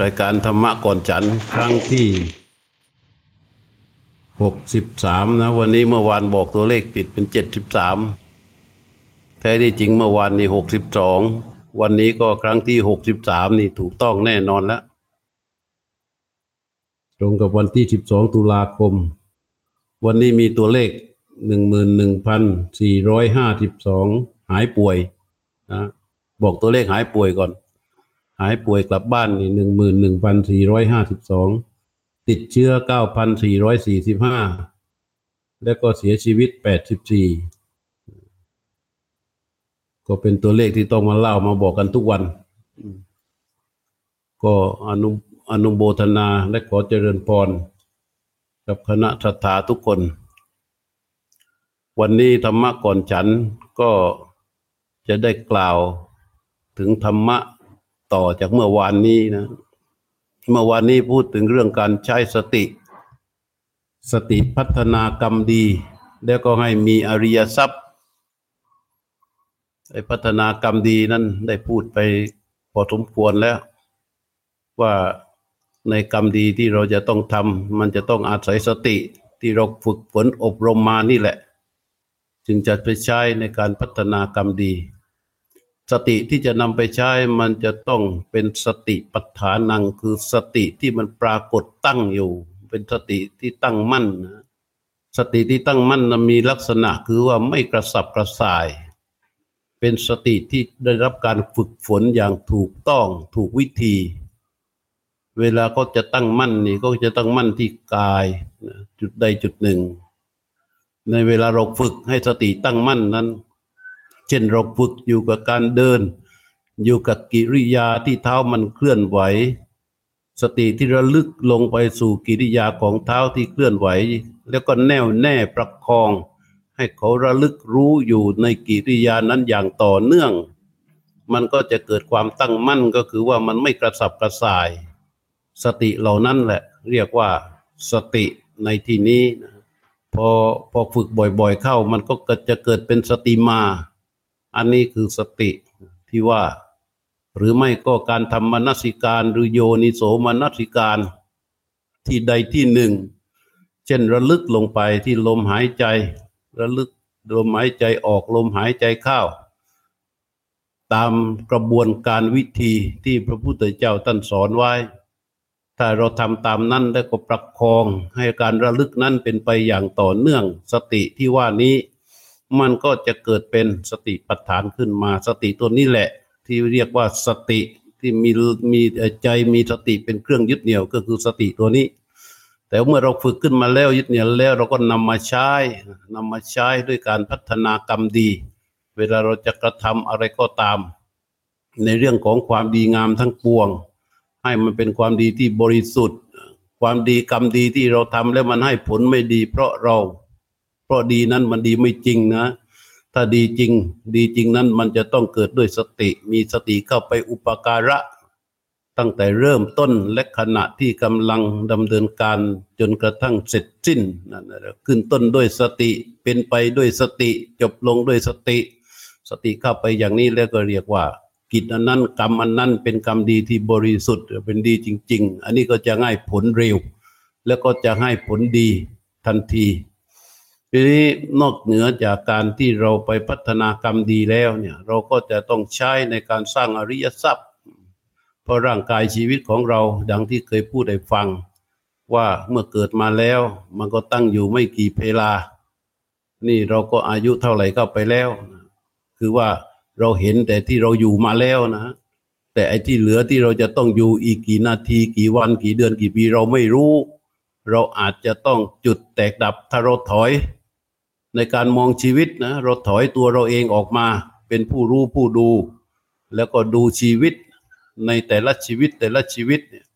รายการธรรมะก่อนฉันครั้งที่หกสิบสามนะ วันนี้เมื่อวานบอกตัวเลขผิดเป็นเจ็ดสิบสามแท้ที่จริงเมื่อวานนี่หกสิบสองวันนี้ก็ครั้งที่หกสิบสามนี่ถูกต้องแน่นอนแล้วตรงกับวันที่สิบสองตุลาคม วันนี้มีตัวเลขหนึ่งหมื่นหนึ่งพันสี่ร้อยห้าสิบสองหายป่วยนะบอกตัวเลขหายป่วยก่อน หายป่วยกลับบ้านนี่หนึ่งหมื่นหนึ่งพันสี่ร้อยห้าสิบสองติดเชื้อเก้าพันสี่ร้อยสี่สิบห้าแล้วก็เสียชีวิตแปดสิบสี่ก็เป็นตัวเลขที่ต้องมาเล่ามาบอกกันทุกวัน ก็อนุอนุโบทนาและขอเจริญพร กับคณะศรัทธาทุกคน วันนี้ธรรมะก่อนฉันก็จะได้กล่าวถึงธรรมะ ต่อจากเมื่อวานนี้นะ เมื่อวานนี้พูดถึงเรื่องการใช้สติ สติพัฒนากรรมดี แล้วก็ให้มีอริยทรัพย์ไอ้พัฒนากรรมดีนั้นได้พูดไปพอสมควรแล้ว ว่าในกรรมดีที่เราจะต้องทำมันจะต้องอาศัยสติที่เราฝึกฝนอบรมมานี่แหละ จึงจะไปใช้ในการพัฒนากรรมดี สติที่จะนำไปใช้มันจะต้องเป็นสติปัฏฐานังคือสติที่มันปรากฏตั้งอยู่ เป็นสติที่ตั้งมั่นนะสติที่ตั้งมั่นนะมีลักษณะคือว่าไม่กระสับกระส่าย เป็นสติที่ได้รับการฝึกฝนอย่างถูกต้องถูกวิธี เวลาก็จะตั้งมั่นนี่ก็จะตั้งมั่นที่กายจุดใดจุดหนึ่ง ในเวลาเราฝึกให้สติตั้งมั่นนั้น เช่นเราฝึกอยู่กับการเดิน อยู่กับกิริยาที่เท้ามันเคลื่อนไหว สติที่ระลึกลงไปสู่กิริยาของเท้าที่เคลื่อนไหว แล้วก็แน่วแน่ประคอง ให้เขาระลึกรู้อยู่ในกิริยานั้นอย่างต่อเนื่อง มันก็จะเกิดความตั้งมั่นก็คือว่ามันไม่กระสับกระส่าย สติเหล่านั้นแหละ เรียกว่าสติในที่นี้พอพอฝึกบ่อยๆเข้า มันก็จะเกิดเป็นสติมา อันนี้คือสติที่ว่า หรือไม่ก็การทำมนสิการหรือโยนิโสมนสิการ ที่ใดที่หนึ่ง เช่นระลึกลงไปที่ลมหายใจ ระลึกลมหายใจออกลมหายใจเข้าตามกระบวนการวิธีที่พระพุทธเจ้าท่านสอนไว้ ถ้าเราทำตามนั้นแล้วก็ประคองให้การระลึกนั้นเป็นไปอย่างต่อเนื่อง สติที่ว่านี้ มันก็จะเกิดเป็นสติปัฏฐานขึ้นมา สติตัวนี้แหละ ที่เรียกว่าสติที่มีมีใจมีสติเป็นเครื่องยึดเหนี่ยวก็คือสติตัวนี้ แต่เมื่อเราฝึกขึ้นมาแล้วยึดเหนี่ยวแล้วเราก็นำมาใช้นำมาใช้ด้วยการพัฒนากรรมดี เวลาเราจะกระทำอะไรก็ตาม ในเรื่องของความดีงามทั้งปวง ให้มันเป็นความดีที่บริสุทธิ์ ความดีกรรมดีที่เราทำแล้วมันให้ผลไม่ดี เพราะเรา ราะดีนั้นมันดีไม่จริงนะ ถ้าดีจริง ดีจริงนั้นมันจะต้องเกิดด้วยสติ มีสติเข้าไปอุปการะ ตั้งแต่เริ่มต้นและขณะที่กำลังดำเนินการจนกระทั่งเสร็จสิ้นนั่นแหละขึ้นต้นด้วยสติเป็นไปด้วยสติ จบลงด้วยสติ สติเข้าไปอย่างนี้แล้วก็เรียกว่ากิจอันนั้นกรรมอันนั้นเป็นกรรมดีที่บริสุทธิ์เป็นดีจริง ๆ อันนี้ก็จะให้ผลเร็ว แล้วก็จะให้ผลดีทันที ทีนี้นอกเหนือจากการที่เราไปพัฒนากรรมดีแล้วเนี่ย เราก็จะต้องใช้ในการสร้างอริยทรัพย์ เพราะร่างกายชีวิตของเราดังที่เคยพูดให้ฟัง ว่าเมื่อเกิดมาแล้ว มันก็ตั้งอยู่ไม่กี่เพลา นี่เราก็อายุเท่าไหร่เข้าไปแล้ว คือว่าเราเห็นแต่ที่เราอยู่มาแล้วนะ แต่ไอ้ที่เหลือที่เราจะต้องอยู่อีกกี่นาทีกี่วันกี่เดือนกี่ปีเราไม่รู้ เราอาจจะต้องจุดแตกดับถ้าเราถอย ในการมองชีวิตนะเราถอยตัวเราเองออกมา เป็นผู้รู้ผู้ดู แล้วก็ดูชีวิตในแต่ละชีวิตแต่ละชีวิตเนี่ย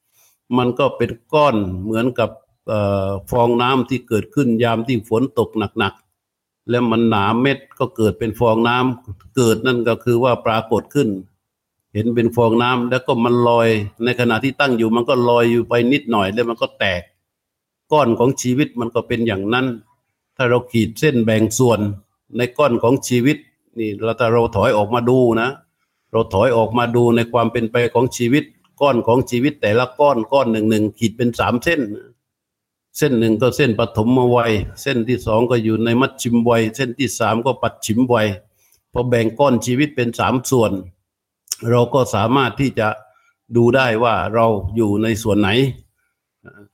มันก็เป็นก้อนเหมือนกับออฟองน้ำที่เกิดขึ้นยามที่ฝนตกหนักๆ แล้วมันหนาเม็ดก็เกิดเป็นฟองน้ำเกิดนั่นก็คือว่าปรากฏขึ้น เห็นเป็นฟองน้ำแล้วก็มันลอย ในขณะที่ตั้งอยู่มันก็ลอยอยู่ไปนิดหน่อยแล้วมันก็แตก ก้อนของชีวิตมันก็เป็นอย่างนั้น ถ้าเราขีดเส้นแบ่งส่วนในก้อนของชีวิตนี่เราถ้าเราถอยออกมาดูนะ เราถอยออกมาดูในความเป็นไปของชีวิต ก้อนของชีวิตแต่ละก้อนก้อนหนึ่งหนึ่งขีดเป็นสามเส้น เส้นหนึ่งก็เส้นปฐมวัย เส้นที่สองก็อยู่ในมัดชิมวัย เส้นที่สามก็ปัดชิมวัยพอแบ่งก้อนชีวิตเป็นสามส่วน เราก็สามารถที่จะดูได้ว่าเราอยู่ในส่วนไหน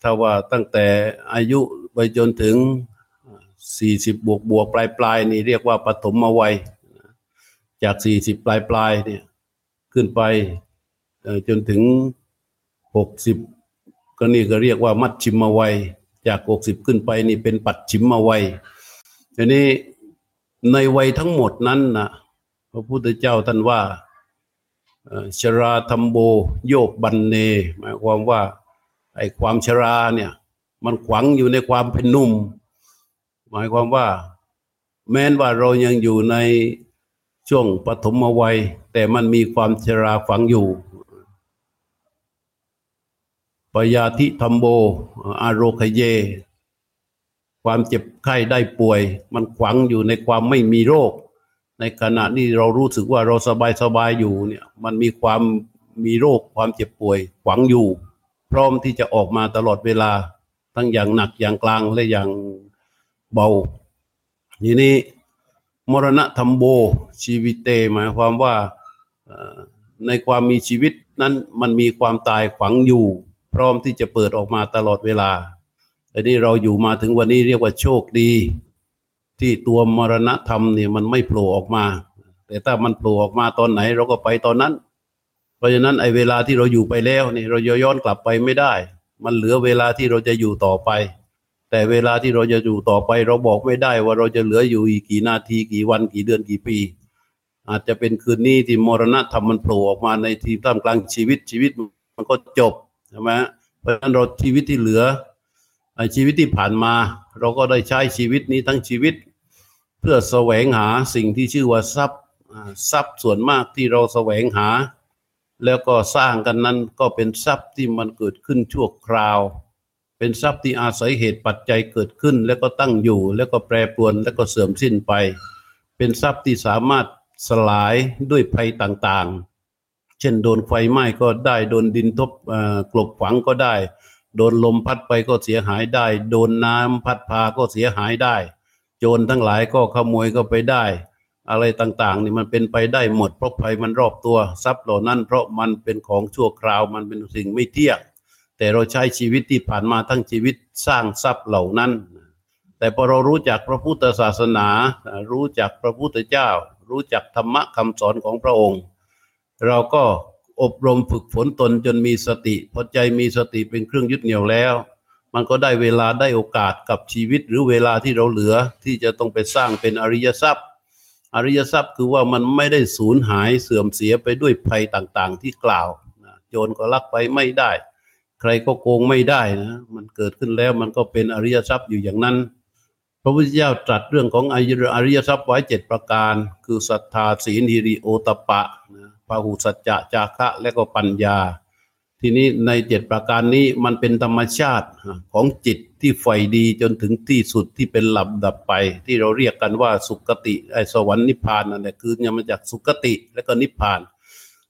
ถ้าว่าตั้งแต่อายุไปจนถึง สี่สิบบวกบวกปลายปลายนี่เรียกว่าปฐมวัยจากสี่สิบปลายปลายเนี่ยขึ้นไปจนถึงหกสิบก็นี่ก็เรียกว่ามัดชิมวัยจากหกสิบขึ้นไปนี่เป็นปัดชิมวัยทีนี้ในวัยทั้งหมดนั้นนะพระพุทธเจ้าท่านว่าชราธรรมโบโยกบันเน หมายความว่าไอ้ความชราเนี่ย มันขวังอยู่ในความเป็นหนุ่ม หมายความว่า แม้นว่าเรายังอยู่ในช่วงปฐมวัย แต่มันมีความชราฝังอยู่ปยาธิธรรมโบ อารคเย ความเจ็บไข้ได้ป่วย มันขวังอยู่ในความไม่มีโรค ในขณะนี้เรารู้สึกว่าเราสบายสบายอยู่เนี่ยมันมีความมีโรคความเจ็บป่วย ขวังอยู่ พร้อมที่จะออกมาตลอดเวลา ทั้งอย่างหนักอย่างกลางและอย่าง เบาทีนี้มรณะธรรมโบชีวิตเต หมายความว่าในความมีชีวิตนั้นมันมีความตายขวังอยู่ พร้อมที่จะเปิดออกมาตลอดเวลาแต่นี่เราอยู่มาถึงวันนี้เรียกว่าโชคดี ที่ตัวมรณะธรรมเนี่ยมันไม่โผล่ออกมา แต่ถ้ามันโผล่ออกมาตอนไหน เราก็ไปตอนนั้น เพราะฉะนั้นไอ้เวลาที่เราอยู่ไปแล้วนี่เราย้อนกลับไปไม่ได้ มันเหลือเวลาที่เราจะอยู่ต่อไป แต่เวลาที่เราจะอยู่ต่อไป เราบอกไม่ได้ว่าเราจะเหลืออยู่อีกกี่นาทีกี่วันกี่เดือนกี่ปี อาจจะเป็นคืนนี้ที่มรณะธรรมมันโผล่ออกมาในทีท่ามกลางชีวิตชีวิตมันก็จบใช่ไหมเพราะฉะนั้นเราชีวิตที่เหลือชีวิตที่ผ่านมา เราก็ได้ใช้ชีวิตนี้ทั้งชีวิต เพื่อแสวงหาสิ่งที่ชื่อว่าทรัพย์ทรัพย์ส่วนมากที่เราแสวงหา แล้วก็สร้างกันนั้นก็เป็นทรัพย์ที่มันเกิดขึ้นชั่วคราว เป็นทรัพย์ที่อาศัยเหตุปัจจัยเกิดขึ้น แล้วก็ตั้งอยู่ แล้วก็แปรปรวนแล้วก็เสื่อมสิ้นไป เป็นทรัพย์ที่สามารถสลายด้วยภัยต่างๆ เช่นโดนไฟไหม้ก็ได้โดนดินทบกลบฝังก็ได้ โดนลมพัดไปก็เสียหายได้ โดนน้ำพัดพาก็เสียหายได้ โจรทั้งหลายก็ขโมยก็ไปได้อะไรต่างๆนี่มันเป็นไปได้หมดเพราะภัยมันรอบตัว ทรัพย์เหล่านั้นเพราะมันเป็นของชั่วคราวมันเป็นสิ่งไม่เที่ยง แต่เราใช้ชีวิตที่ผ่านมาทั้งชีวิตสร้างทรัพย์เหล่านั้น แต่พอเรารู้จักพระพุทธศาสนา รู้จักพระพุทธเจ้า รู้จักธรรมะคำสอนของพระองค์ เราก็อบรมฝึกฝนตนจนมีสติ พอใจมีสติเป็นเครื่องยึดเหนี่ยวแล้ว มันก็ได้เวลาได้โอกาสกับชีวิตหรือเวลาที่เราเหลือที่จะต้องไปสร้างเป็นอริยทรัพย์ อริยทรัพย์คือว่ามันไม่ได้สูญหายเสื่อมเสียไปด้วยภัยต่างๆ ที่กล่าวโจรก็ลักไปไม่ได้ ใครก็โกงไม่ได้นะมันเกิดขึ้นแล้วมันก็เป็นอริยทรัพย์อยู่อย่างนั้น พระพุทธเจ้าตรัสเรื่องของอริยทรัพย์ไว้เจ็ดประการ คือศรัทธาศีลหิริโอตปะนะาหุสัจจะจาคะและก็ปัญญา ทีนี้ในเจ็ดประการนี้มันเป็นธรรมชาติของจิตที่ไฟดีจนถึงที่สุดที่เป็นหลับดับไป ที่เราเรียกกันว่าสุคติไอสวรรค์นิพพานนั่นแหละคือเนี่ยมาจากสุคติและก็นิพพาน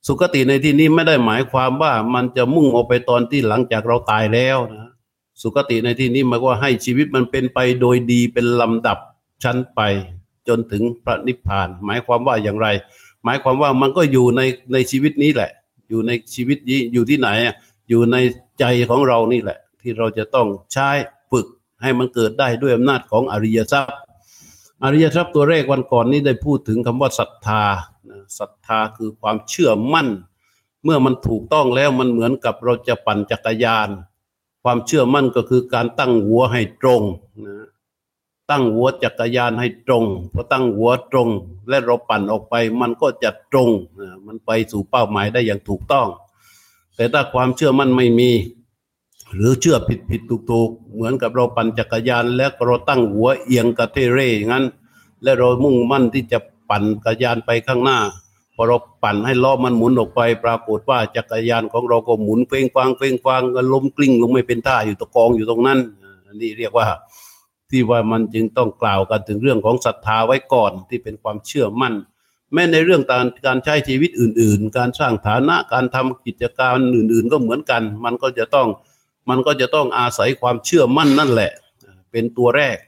สุคติในที่นี้ไม่ได้หมายความว่ามันจะมุ่งออกไปตอนที่หลังจากเราตายแล้วนะสุคติในที่นี้หมายว่าให้ชีวิตมันเป็นไปโดยดีเป็นลำดับชั้นไป จนถึงพระนิพพาน หมายความว่าอย่างไร หมายความว่ามันก็อยู่ในในชีวิตนี้แหละ อยู่ในชีวิตนี้อยู่ที่ไหนอยู่ในใจของเรานี่แหละ ที่เราจะต้องใช้ฝึกให้มันเกิดได้ด้วยอำนาจของอริยทรัพย์ อริยทรัพย์ตัวแรกวันก่อนนี้ได้พูดถึงคำว่าศรัทธาศรัทธาคือความเชื่อมั่น เมื่อมันถูกต้องแล้วมันเหมือนกับเราจะปั่นจักรยาน ความเชื่อมั่นก็คือการตั้งหัวให้ตรงนะตั้งหัวจักรยานให้ตรงพอตั้งหัวตรง และเราปั่นออกไป มันก็จะตรงมันไปสู่เป้าหมายได้อย่างถูกต้อง แต่ถ้าความเชื่อมั่นไม่มี หรือเชื่อผิดผิดถูกถูกเหมือนกับเราปั่นจักรยาน แล้วเราตั้งหัวเอียงกระเทเร่งั้น และเรามุ่งมั่นที่จะปั่นจักรยานไปข้างหน้าพอเราปั่นให้ล้อมันหมุนออกไป ปรากฏว่าจักรยานของเราก็หมุนเฟ้งฟางเฟ้งฟางก็ล้มกลิ้งลงไม่เป็นท่าอยู่ตะกองอยู่ตรงนั้นอันนี้เรียกว่าที่ว่ามันจึงต้องกล่าวกันถึงเรื่องของศรัทธาไว้ก่อนที่เป็นความเชื่อมั่น แม้ในเรื่องการการใช้ชีวิตอื่น ๆ การสร้างฐานะการทำกิจการอื่น ๆ ก็เหมือนกัน มันก็จะต้อง มันก็จะต้องอาศัยความเชื่อมั่นนั่นแหละ เป็นตัวแรก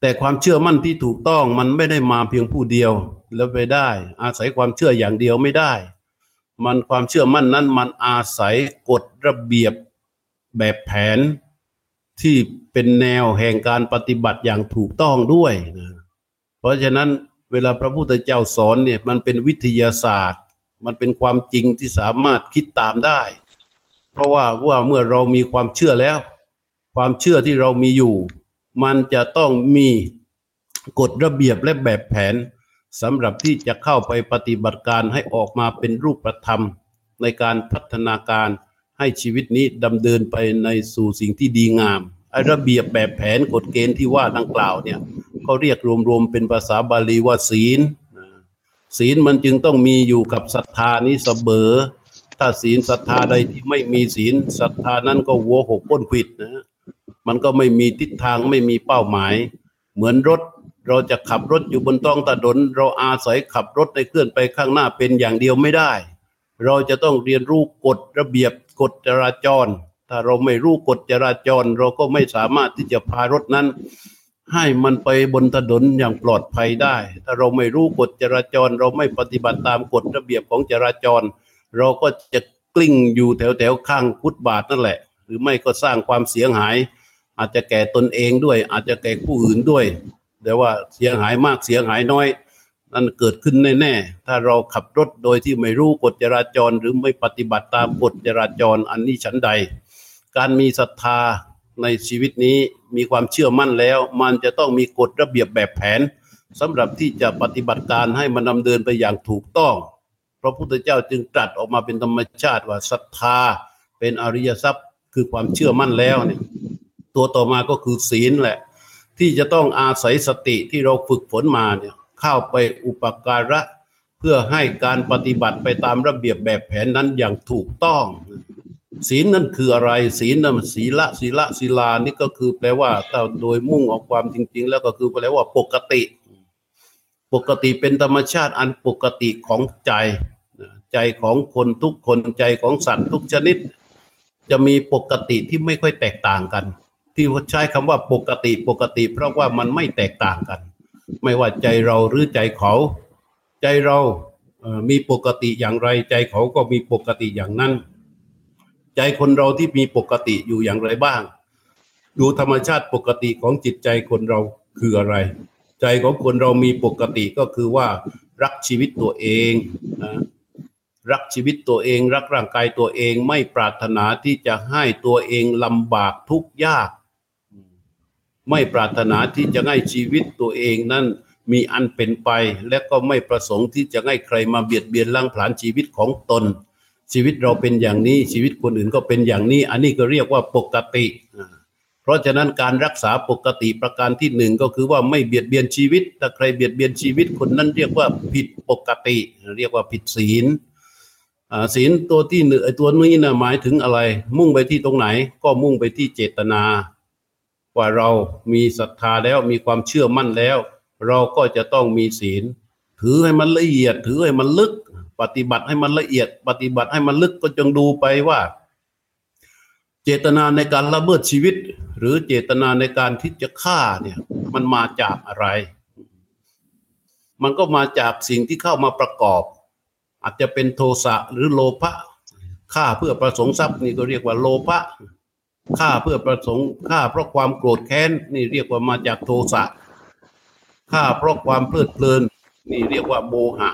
แต่ความเชื่อมั่นที่ถูกต้องมันไม่ได้มาเพียงผู้เดียวแล้วไปได้ อาศัยความเชื่ออย่างเดียวไม่ได้ มันความเชื่อมั่นนั้น มันอาศัยกฎระเบียบแบบแผนที่เป็นแนวแห่งการปฏิบัติอย่างถูกต้องด้วยนะเพราะฉะนั้นเวลาพระพุทธเจ้าสอนเนี่ยมันเป็นวิทยาศาสตร์ มันเป็นความจริงที่สามารถคิดตามได้ เพราะว่าว่าเมื่อเรามีความเชื่อแล้ว ความเชื่อที่เรามีอยู่ มันจะต้องมีกฎระเบียบและแบบแผนสำหรับที่จะเข้าไปปฏิบัติการให้ออกมาเป็นรูปธรรม ในการพัฒนาการให้ชีวิตนี้ดำเดินไปในสู่สิ่งที่ดีงามไอ้ระเบียบแบบแผนกฎเกณฑ์ที่ว่าดังกล่าวเนี่ยเขาเรียกรวมๆเป็นภาษาบาลีว่าศีลศีลมันจึงต้องมีอยู่กับศรัทธานี้เสมอ ถ้าศีลศรัทธาใดที่ไม่มีศีลศรัทธานั้นก็วัวหกพ้นขิดนะ มันก็ไม่มีทิศทางไม่มีเป้าหมาย เหมือนรถเราจะขับรถอยู่บนท้องถนนเราอาศัยขับรถในเคลื่อนไปข้างหน้าเป็นอย่างเดียวไม่ได้ เราจะต้องเรียนรู้กฎระเบียบกฎจราจร ถ้าเราไม่รู้กฎจราจร เราก็ไม่สามารถที่จะพารถนั้น ให้มันไปบนถนนอย่างปลอดภัยได้ ถ้าเราไม่รู้กฎจราจร เราไม่ปฏิบัติตามกฎระเบียบของจราจร เราก็จะกลิ้งอยู่แถวแถวข้างฟุตบาทนั่นแหละ หรือไม่ก็สร้างความเสียหาย อาจจะแก่ตนเองด้วย อาจจะแก่ผู้อื่นด้วยแต่ว่าเสียหายมากเสียหายน้อยนั่นเกิดขึ้นแน่ๆ ถ้าเราขับรถโดยที่ไม่รู้กฎจราจร หรือไม่ปฏิบัติตามกฎจราจรอันนี้ฉันใด การมีศรัทธาในชีวิตนี้มีความเชื่อมั่นแล้ว มันจะต้องมีกฎระเบียบแบบแผนสำหรับที่จะปฏิบัติการให้มันดำเนินไปอย่างถูกต้อง พระพุทธเจ้าจึงตรัสออกมาเป็นธรรมชาติว่าศรัทธาเป็นอริยทรัพย์คือความเชื่อมั่นแล้วเนี่ยตัวต่อมาก็คือศีลแหละ ที่จะต้องอาศัยสติที่เราฝึกฝนมาเนี่ยเข้าไปอุปการะ เพื่อให้การปฏิบัติไปตามระเบียบแบบแผนนั้นอย่างถูกต้อง ศีลนั่นคืออะไร ศีลนั่นศีละศีละศีลานี่ก็คือแปลว่าถ้าโดยมุ่งออกความจริง ๆ แล้วก็คือแปลว่าปกติ ปกติเป็นธรรมชาติอันปกติของใจ ใจของคนทุกคนใจของสัตว์ทุกชนิด จะมีปกติที่ไม่ค่อยแตกต่างกัน ที่ใช้คำว่าปกติปกติ เพราะว่ามันไม่แตกต่างกัน ไม่ว่าใจเราหรือใจเขา ใจเรามีปกติอย่างไร ใจเขาก็มีปกติอย่างนั้น ใจคนเราที่มีปกติอยู่อย่างไรบ้าง ดูธรรมชาติปกติของจิตใจคนเราคืออะไร ใจของคนเรามีปกติก็คือว่ารักชีวิตตัวเองนะ รักชีวิตตัวเอง รักร่างกายตัวเองไม่ปรารถนาที่จะให้ตัวเองลำบากทุกข์ยาก ไม่ปรารถนาที่จะให้ชีวิตตัวเองนั้นมีอันเป็นไป และก็ไม่ประสงค์ที่จะให้ใครมาเบียดเบียนล่างผลาญชีวิตของตน ชีวิตเราเป็นอย่างนี้ชีวิตคนอื่นก็เป็นอย่างนี้ อันนี้ก็เรียกว่าปกติ เพราะฉะนั้นการรักษาปกติประการที่หนึ่งก็คือว่าไม่เบียดเบียนชีวิตถ้าใครเบียดเบียนชีวิตคนนั้นเรียกว่าผิดปกติ เรียกว่าผิดศีล ศีลตัวที่หนึ่งตัวนี้นะหมายถึงอะไร มุ่งไปที่ตรงไหน ก็มุ่งไปที่เจตนา ว่าเรามีศรัทธาแล้วมีความเชื่อมั่นแล้ว เราก็จะต้องมีศีล ถือให้มันละเอียด ถือให้มันลึก ปฏิบัติให้มันละเอียด ปฏิบัติให้มันลึกก็จงดูไปว่า เจตนาในการละเมิดชีวิต หรือเจตนาในการที่จะฆ่าเนี่ย มันมาจากอะไร มันก็มาจากสิ่งที่เข้ามาประกอบ อาจจะเป็นโทสะหรือโลภะฆ่าเพื่อประสงค์ทรัพย์นี่ก็เรียกว่าโลภะฆ่าเพื่อประสงค์ฆ่าเพราะความโกรธแค้นนี่เรียกว่ามาจากโทสะฆ่าเพราะความเพลิดเพลิน นี่เรียกว่าโมหะ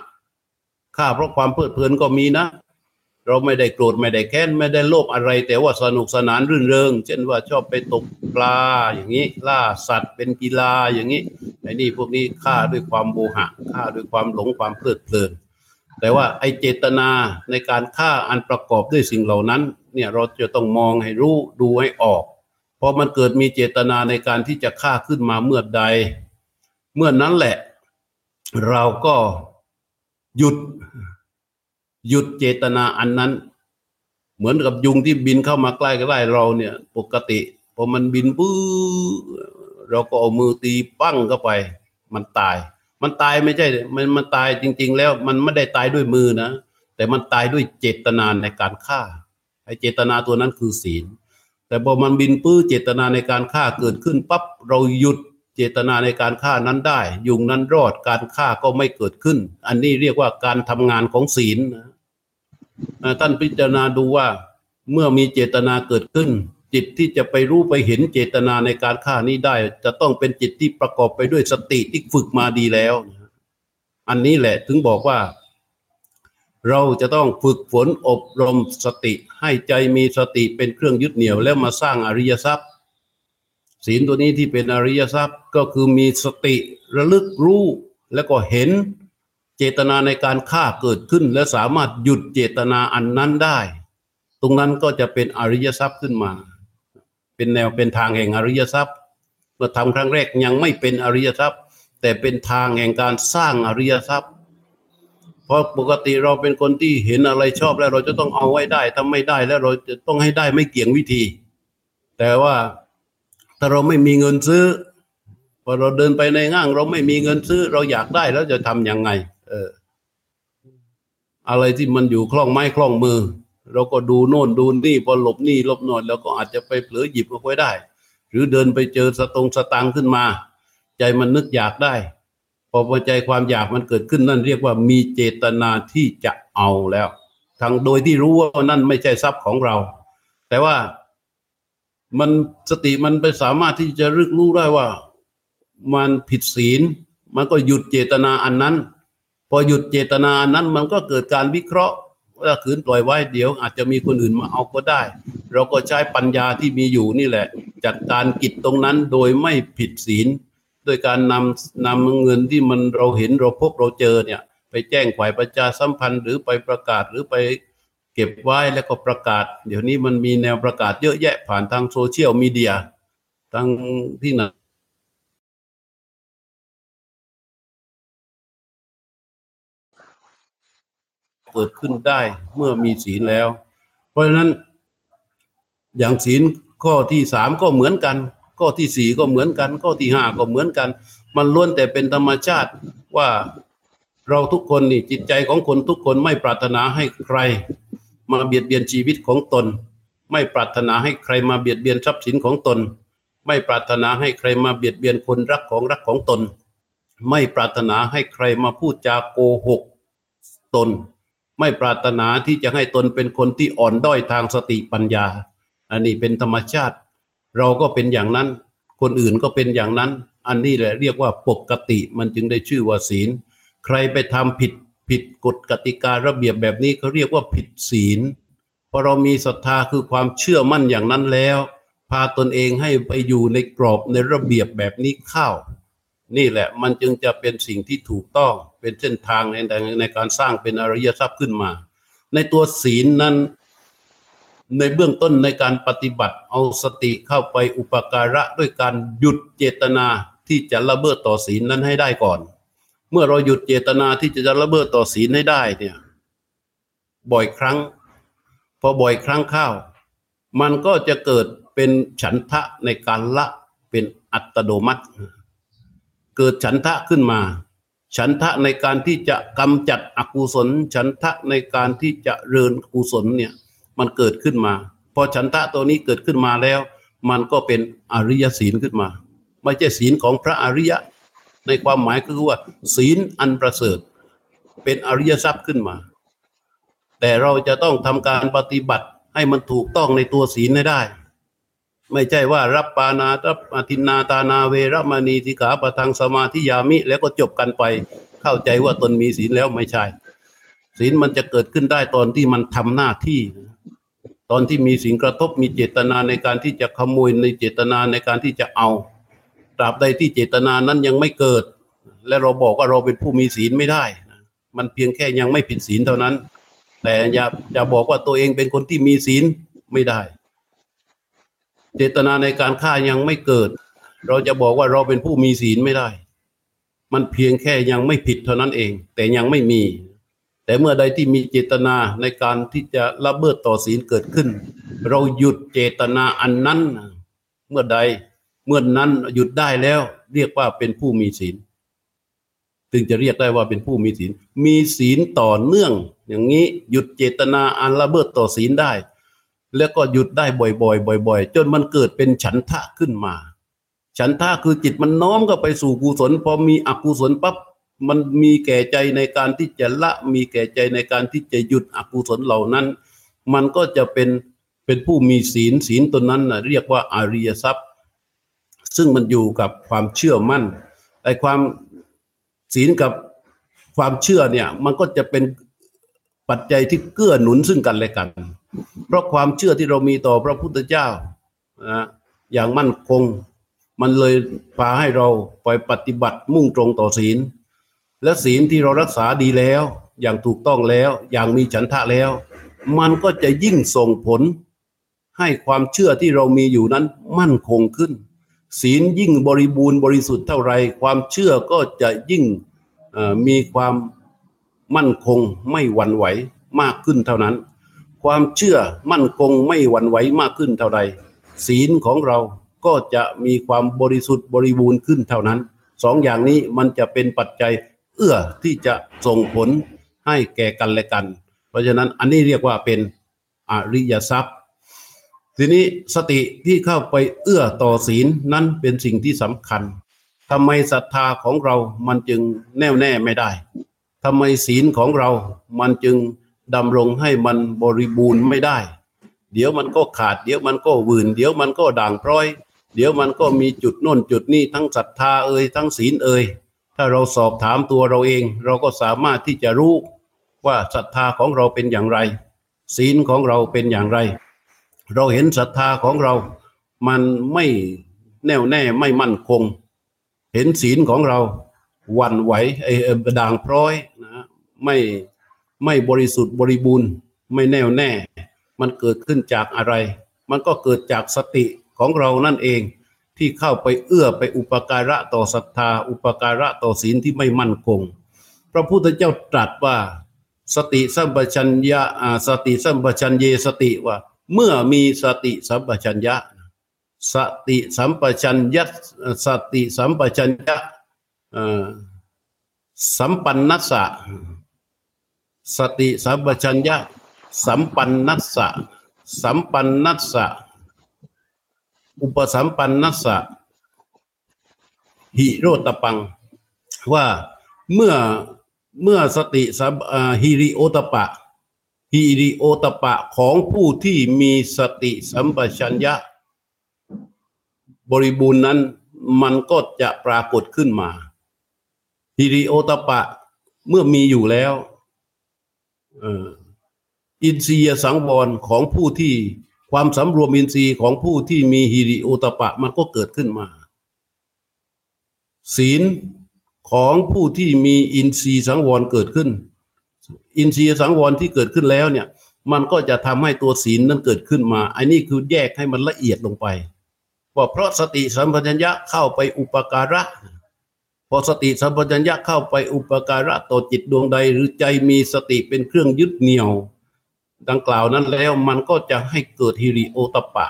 ฆ่าเพราะความเพลิดเพลินก็มีนะ เราไม่ได้โกรธไม่ได้แค้นไม่ได้โลภอะไร แต่ว่าสนุกสนานรื่นเริง เช่นว่าชอบไปตกปลาอย่างนี้ ล่าสัตว์เป็นกีฬาอย่างนี้ไอ้นี่พวกนี้ฆ่าด้วยความโมหะฆ่าด้วยความหลงความเพลิดเพลิน แต่ว่าไอเจตนาในการฆ่าอันประกอบด้วยสิ่งเหล่านั้นเนี่ยเราจะต้องมองให้รู้ดูให้ออกพอมันเกิดมีเจตนาในการที่จะฆ่าขึ้นมาเมื่อใด เมื่อนั้นแหละ เราก็หยุดหยุดเจตนาอันนั้น เหมือนกับยุงที่บินเข้ามาใกล้ใกล้เราเนี่ย ปกติพอมันบินปื้อเราก็เอามือตีปั้งเข้าไป มันตาย มันตายไม่ใช่ มันมันตายจริง ๆ แล้วมันไม่ได้ตายด้วยมือนะ แต่มันตายด้วยเจตนาในการฆ่าไอ้เจตนาตัวนั้นคือศีล แต่พอมันบินปื้อเจตนาในการฆ่าเกิดขึ้นปั๊บเราหยุดเจตนาในการฆ่านั้นได้ ยุงนั้นรอดการฆ่าก็ไม่เกิดขึ้น อันนี้เรียกว่าการทำงานของศีลนะท่านพิจารณาดูว่าเมื่อมีเจตนาเกิดขึ้น จิตที่จะไปรู้ไปเห็นเจตนาในการฆ่านี้ได้ จะต้องเป็นจิตที่ประกอบไปด้วยสติที่ฝึกมาดีแล้ว อันนี้แหละถึงบอกว่า เราจะต้องฝึกฝนอบรมสติให้ใจมีสติเป็นเครื่องยึดเหนี่ยว แล้วมาสร้างอริยทรัพย์ ศีลตัวนี้ที่เป็นอริยทรัพย์ก็คือมีสติระลึกรู้แล้วก็เห็นเจตนาในการฆ่าเกิดขึ้น และสามารถหยุดเจตนาอันนั้นได้ ตรงนั้นก็จะเป็นอริยทรัพย์ขึ้นมา เป็นแนวเป็นทางแห่งอริยทรัพย์เมื่อทำครั้งแรกยังไม่เป็นอริยทรัพย์ แต่เป็นทางแห่งการสร้างอริยทรัพย์ เพราะปกติเราเป็นคนที่เห็นอะไรชอบแล้วเราจะต้องเอาไว้ได้ถ้าไม่ได้แล้วเราจะต้องให้ได้ไม่เกี่ยงวิธี แต่ว่าถ้าเราไม่มีเงินซื้อพอเราเดินไปในห้าง เราไม่มีเงินซื้อ เราอยากได้แล้วจะทำยังไง เออ อะไรที่มันอยู่คล่องไม้คล่องมือ เราก็ดูโน่นดูนี่พอหลบนี่หลบนอนแล้วก็อาจจะไปเผลอหยิบเอาไว้ได้ หรือเดินไปเจอสตงสตังขึ้นมา ใจมันนึกอยากได้ พอพอใจความอยากมันเกิดขึ้นนั่นเรียกว่ามีเจตนาที่จะเอาแล้วทางโดยที่รู้ว่านั่นไม่ใช่ทรัพย์ของเรา แต่ว่ามันสติมันไปสามารถที่จะรึกรู้ได้ว่า มันผิดศีล มันก็หยุดเจตนาอันนั้น พอหยุดเจตนาอันนั้นมันก็เกิดการวิเคราะห์ ว่าขืนปล่อยไว้เดี๋ยว อาจจะมีคนอื่นมาเอาก็ได้ เราก็ใช้ปัญญาที่มีอยู่นี่แหละ จัดการกิจตรงนั้นโดยไม่ผิดศีลโดยการนำนำเงินที่มันเราเห็นเราพบเราเจอเนี่ย ไปแจ้งฝ่ายประชาสัมพันธ์หรือไปประกาศหรือไปเก็บไว้แล้วก็ประกาศ เดี๋ยวนี้มันมีแนวประกาศเยอะแยะผ่านทางโซเชียลมีเดียทางที่ไหน เกิดขึ้นได้เมื่อมีศีลแล้ว เพราะฉะนั้น อย่างศีลข้อที่สามก็เหมือนกัน ข้อที่สี่ก็เหมือนกัน ข้อที่ห้าก็เหมือนกัน มันล้วนแต่เป็นธรรมชาติว่าเราทุกคนนี่จิตใจของคนทุกคนไม่ปรารถนาให้ใคร มาเบียดเบียนชีวิตของตน ไม่ปรารถนาให้ใครมาเบียดเบียนทรัพย์สินของตน ไม่ปรารถนาให้ใครมาเบียดเบียนคนรักของรักของตน ไม่ปรารถนาให้ใครมาพูดจาโกหกตน ไม่ปรารถนาที่จะให้ตนเป็นคนที่อ่อนด้อยทางสติปัญญา อันนี้เป็นธรรมชาติ เราก็เป็นอย่างนั้น คนอื่นก็เป็นอย่างนั้น อันนี้แหละเรียกว่าปกติมันจึงได้ชื่อว่าศีล ใครไปทำผิดผิดกฎกติการะเบียบแบบนี้เขาเรียกว่าผิดศีลพอเรามีศรัทธาคือความเชื่อมั่นอย่างนั้นแล้ว พาตนเองให้ไปอยู่ในกรอบในระเบียบแบบนี้เข้า นี่แหละมันจึงจะเป็นสิ่งที่ถูกต้องเป็นเส้นทางในในการสร้างเป็นอริยทรัพย์ขึ้นมา ในตัวศีลนั้น ในเบื้องต้นในการปฏิบัติเอาสติเข้าไปอุปการะด้วยการหยุดเจตนาที่จะละเมิดต่อศีลนั้นให้ได้ก่อน เมื่อเราหยุดเจตนาที่จะละเมิดต่อศีลให้ได้เนี่ย บ่อยครั้ง พอบ่อยครั้งเข้ามันก็จะเกิดเป็นฉันทะในการละเป็นอัตโนมัติ เกิดฉันทะขึ้นมา ฉันทะในการที่จะกำจัดอกุศล ฉันทะในการที่จะเริญกุศลเนี่ยมันเกิดขึ้นมาพอฉันทะตัวนี้เกิดขึ้นมาแล้ว มันก็เป็นอริยศีลขึ้นมา ไม่ใช่ศีลของพระอริยะ ในความหมายคือว่า ศีลอันประเสริฐ เป็นอริยทรัพย์ขึ้นมา แต่เราจะต้องทำการปฏิบัติให้มันถูกต้องในตัวศีลได้ ไม่ใช่ว่ารับปานารับอธินาตานาเวรมณีสิขาปะทังสมาธิยามิ แล้วก็จบกันไป เข้าใจว่าตนมีศีลแล้วไม่ใช่ ศีลมันจะเกิดขึ้นได้ตอนที่มันทำหน้าที่ ตอนที่มีสิ่งกระทบมีเจตนาในการที่จะขโมยในเจตนาในการที่จะเอาตราบใดที่เจตนานั้นยังไม่เกิด และเราบอกว่าเราเป็นผู้มีศีลไม่ได้มันเพียงแค่ยังไม่ผิดศีลเท่านั้น แต่อย่าอย่าบอกว่าตัวเองเป็นคนที่มีศีลไม่ได้ เจตนาในการฆ่ายังไม่เกิด เราจะบอกว่าเราเป็นผู้มีศีลไม่ได้ มันเพียงแค่ยังไม่ผิดเท่านั้นเอง แต่ยังไม่มี แต่เมื่อใดที่มีเจตนาในการที่จะละเมิดต่อศีลเกิดขึ้น เราหยุดเจตนาอันนั้น เมื่อใดเมื่อนั้นหยุดได้แล้ว เรียกว่าเป็นผู้มีศีลถึงจะเรียกได้ว่าเป็นผู้มีศีล มีศีลต่อเนื่อง อย่างนี้หยุดเจตนาอันละเมิดต่อศีลได้ แล้วก็หยุดได้บ่อยๆบ่อย ๆ จนมันเกิดเป็นฉันทะขึ้นมา ฉันทะคือจิตมันน้อมก็ไปสู่กุศลพอมีอกุศลปั๊บมันมีแก่ใจในการที่จะละ มีแก่ใจในการที่จะหยุดอกุศลเหล่านั้น มันก็จะเป็นเป็นผู้มีศีลศีลตนนั้นนะเรียกว่าอาริยทรัพย์ ซึ่งมันอยู่กับความเชื่อมั่นไอ้ความศีลกับความเชื่อเนี่ย มันก็จะเป็นปัจจัยที่เกื้อหนุนซึ่งกันและกัน เพราะความเชื่อที่เรามีต่อพระพุทธเจ้านะอย่างมั่นคง มันเลยพาให้เราไปปฏิบัติมุ่งตรงต่อศีล และศีลที่เรารักษาดีแล้ว อย่างถูกต้องแล้ว อย่างมีฉันทะแล้ว มันก็จะยิ่งส่งผล ให้ความเชื่อที่เรามีอยู่นั้นมั่นคงขึ้น ศีลยิ่งบริบูรณ์บริสุทธิ์เท่าไร ความเชื่อก็จะยิ่งมีความมั่นคงไม่หวั่นไหวมากขึ้นเท่านั้น ความเชื่อมั่นคงไม่หวั่นไหวมากขึ้นเท่าใด ศีลของเราก็จะมีความบริสุทธิ์บริบูรณ์ขึ้นเท่านั้นสองอย่างนี้มันจะเป็นปัจจัยเอื้อที่จะส่งผลให้แก่กันและกัน เพราะฉะนั้นอันนี้เรียกว่าเป็นอริยทรัพย์ ทีนี้สติที่เข้าไปเอื้อต่อศีลนั้นเป็นสิ่งที่สำคัญทำไมศรัทธาของเรามันจึงแน่วแน่ไม่ได้ทำไมศีลของเรามันจึง ดำรงให้มันบริบูรณ์ไม่ได้ เดี๋ยวมันก็ขาด เดี๋ยวมันก็วืน เดี๋ยวมันก็ด่างพร้อย เดี๋ยวมันก็มีจุดโน่นจุดนี้ทั้งศรัทธาเอ่ยทั้งศีลเอ่ยถ้าเราสอบถามตัวเราเอง เราก็สามารถที่จะรู้ว่าศรัทธาของเราเป็นอย่างไร ศีลของเราเป็นอย่างไร เราเห็นศรัทธาของเรา มันไม่แน่วแน่ไม่มั่นคง เห็นศีลของเราวันไหวไอ้ด่างพร้อยนะไม่ ไม่บริสุทธิ์บริบูรณ์ไม่แน่วแน่ มันเกิดขึ้นจากอะไร มันก็เกิดจากสติของเรานั่นเอง ที่เข้าไปเอื้อไปอุปการะต่อศรัทธา อุปการะต่อศีลที่ไม่มั่นคง พระพุทธเจ้าตรัสว่า สติสัมปชัญญะสติสัมปชัญเยสติว่า เมื่อมีสติสัมปชัญญะสติสัมปชัญญะสติสัมปชัญญะสัมปันนัสสะ สติสัมปชัญญะ สัมปันนัสสะ สัมปันนัสสะ อุปสัมปันนัสสะ หิโรตปัง ว่าเมื่อเมื่อสติสัมฮิริโอตปะฮิริโอตปะของผู้ที่มีสติสัมปชัญญะ บริบูรณ์นั้นมันก็จะปรากฏขึ้นมาฮิริโอตปะเมื่อมีอยู่แล้ว อินทรียสังวรของผู้ที่ความสำรวมอินทรีย์ของผู้ที่มีฮิริโอตปะมันก็เกิดขึ้นมา ศีลของผู้ที่มีอินทรีย์สังวรเกิดขึ้น อินทรีย์สังวรที่เกิดขึ้นแล้วเนี่ย มันก็จะทำให้ตัวศีลนั้นเกิดขึ้นมาอันนี้คือแยกให้มันละเอียดลงไปว่าเพราะสติสัมปชัญญะเข้าไปอุปการะ พอสติสัมปชัญญะเข้าไปอุปการะต่อจิตดวงใด หรือใจมีสติเป็นเครื่องยึดเหนี่ยว ดังกล่าวนั้นแล้วมันก็จะให้เกิดฮิริโอตปะ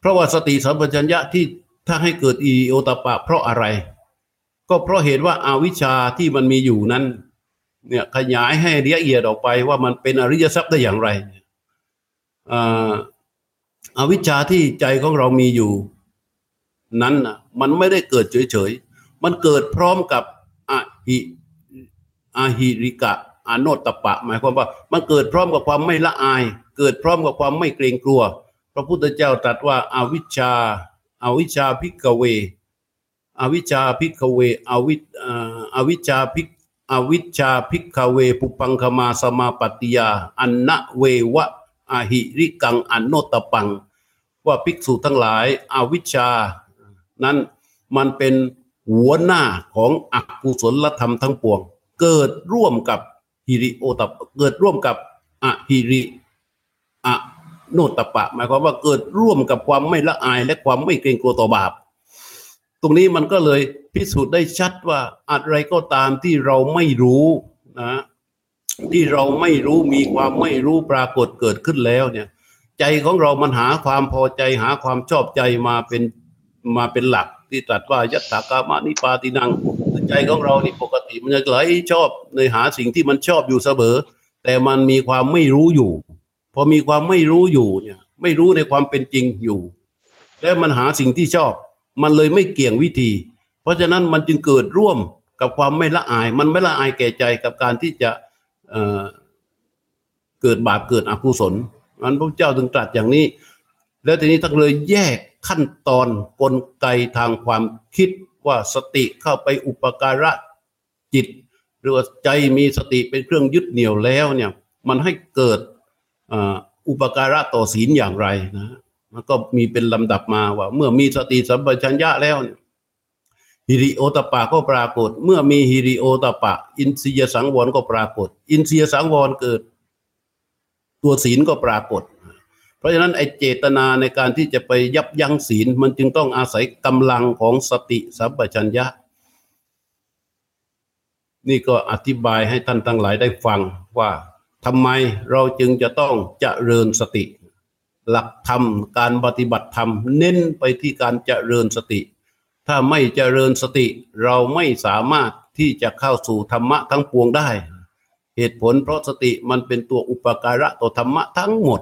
เพราะว่าสติสัมปชัญญะที่ถ้าให้เกิดฮิริโอตปะ เพราะอะไร ก็เพราะเหตุว่าอาวิชชาที่มันมีอยู่นั้นเนี่ยขยายให้ละเอียดออกไปว่ามันเป็นอริยทรัพย์ได้อย่างไรอาวิชชาที่ใจของเรามีอยู่ นั้นนะมันไม่ได้เกิดเฉย มันเกิดพร้อมกับอะหิอาหิริกะอโนตปะ หมายความว่า มันเกิดพร้อมกับความไม่ละอาย เกิดพร้อมกับความไม่เกรงกลัว พระพุทธเจ้าตรัสว่าอาวิชชาอาวิชชาพิกเวอวิชชาพิกเวอวิอวิชชาพิกอวิชชาพิกเว ปุปังคมาสมาปฏิยา อันนะเววะอาหิริกังอนโนตปัง ว่าภิกษุทั้งหลายอาวิชชา นั้นมันเป็น หัวหน้าของอกุศลธรรมทั้งปวง เกิดร่วมกับฮิริโอตปเกิดร่วมกับอะฮิริอะโนตปะ หมายความว่าเกิดร่วมกับความไม่ละอายและความไม่เกรงกลัวต่อบาป ตรงนี้มันก็เลยพิสูจน์ได้ชัดว่าอะไรก็ตามที่เราไม่รู้นะที่เราไม่รู้มีความไม่รู้ปรากฏเกิดขึ้นแล้วเนี่ย ใจของเรามันหาความพอใจหาความชอบใจมาเป็นมาเป็นหลัก ที่ตรัสว่ายัตถากามานิปาตินัง ใจของเรานี่ปกติมันจะไหลชอบในหาสิ่งที่มันชอบอยู่เสมอ แต่มันมีความไม่รู้อยู่ พอมีความไม่รู้อยู่เนี่ย ไม่รู้ในความเป็นจริงอยู่ แล้วมันหาสิ่งที่ชอบ มันเลยไม่เกี่ยงวิธี เพราะฉะนั้นมันจึงเกิดร่วมกับความไม่ละอาย มันไม่ละอายแก่ใจกับการที่จะเเกิดบาปเกิดอกุศลมันพระเจ้าถึงตรัสอย่างนี้ แล้วทีนี้ทั้งเลยแยกขั้นตอนกลไกทางความคิดว่าสติเข้าไปอุปการะจิต หรือว่าใจมีสติเป็นเครื่องยึดเหนี่ยวแล้วเนี่ยมันให้เกิดอุปการะต่อศีลอย่างไรนะมันก็มีเป็นลำดับมาว่า เมื่อมีสติสัมปชัญญะแล้วเนี่ยฮิริโอตปะก็ปรากฏ เมื่อมีฮิริโอตปะ อินทรียสังวรก็ปรากฏ อินทรียสังวรเกิด ตัวศีลก็ปรากฏ ราะฉะนั้นไอเจตนาในการที่จะไปยับยั้งศีล มันจึงต้องอาศัยกำลังของสติสัมปชัญญะ นี่ก็อธิบายให้ท่านทั้งหลายได้ฟังว่าทำไมเราจึงจะต้องเจริญสติ หลักธรรมการปฏิบัติธรรม เน้นไปที่การเจริญสติ ถ้าไม่เจริญสติ เราไม่สามารถที่จะเข้าสู่ธรรมะทั้งปวงได้ เหตุผลเพราะสติมันเป็นตัวอุปการะต่อธรรมะทั้งหมด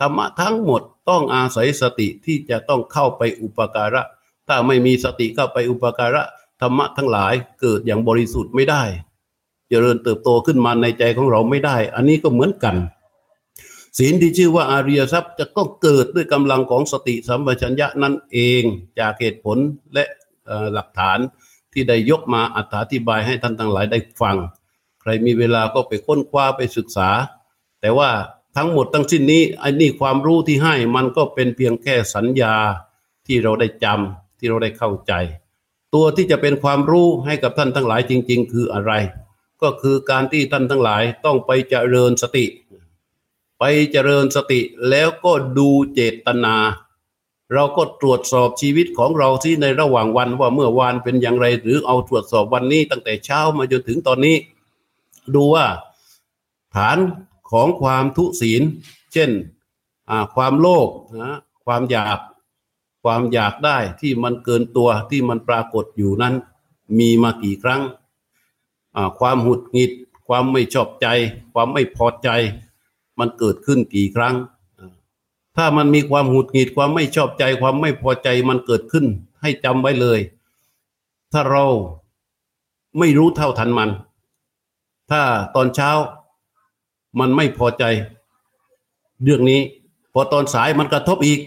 ธรรมะทั้งหมดต้องอาศัยสติที่จะต้องเข้าไปอุปการะ ถ้าไม่มีสติเข้าไปอุปการะธรรมะทั้งหลายเกิดอย่างบริสุทธิ์ไม่ได้ เจริญเติบโตขึ้นมาในใจของเราไม่ได้ อันนี้ก็เหมือนกัน ศีลที่ชื่อว่าอาริยทรัพย์จะก็เกิดด้วยกำลังของสติสัมปชัญญะนั่นเองจากเหตุผลและหลักฐานที่ได้ยกมาอธิบายให้ท่านทั้งหลายได้ฟัง ใครมีเวลาก็ไปค้นคว้าไปศึกษา แต่ว่า ทั้งหมดทั้งสิ้นนี้ไอ้นี่ความรู้ที่ให้มันก็เป็นเพียงแค่สัญญาที่เราได้จำที่เราได้เข้าใจ ตัวที่จะเป็นความรู้ให้กับท่านทั้งหลายจริง ๆ คืออะไร ก็คือการที่ท่านทั้งหลายต้องไปเจริญสติ ไปเจริญสติแล้วก็ดูเจตนา เราก็ตรวจสอบชีวิตของเราที่ในระหว่างวันว่าเมื่อวานเป็นอย่างไร หรือเอาตรวจสอบวันนี้ตั้งแต่เช้ามาจนถึงตอนนี้ ดูว่าฐาน ของความทุศีล เช่นความโลภนะความอยากความอยากได้ที่มันเกินตัวที่มันปรากฏอยู่นั้น มีมากี่ครั้ง ความหุดหงิด ความไม่ชอบใจ ความไม่พอใจ มันเกิดขึ้นกี่ครั้ง ถ้ามันมีความหุดหงิด ความไม่ชอบใจ ความไม่พอใจมันเกิดขึ้น ให้จำไว้เลย ถ้าเราไม่รู้เท่าทันมัน ถ้าตอนเช้า มันไม่พอใจ เรื่องนี้ พอตอนสายมันกระทบอีก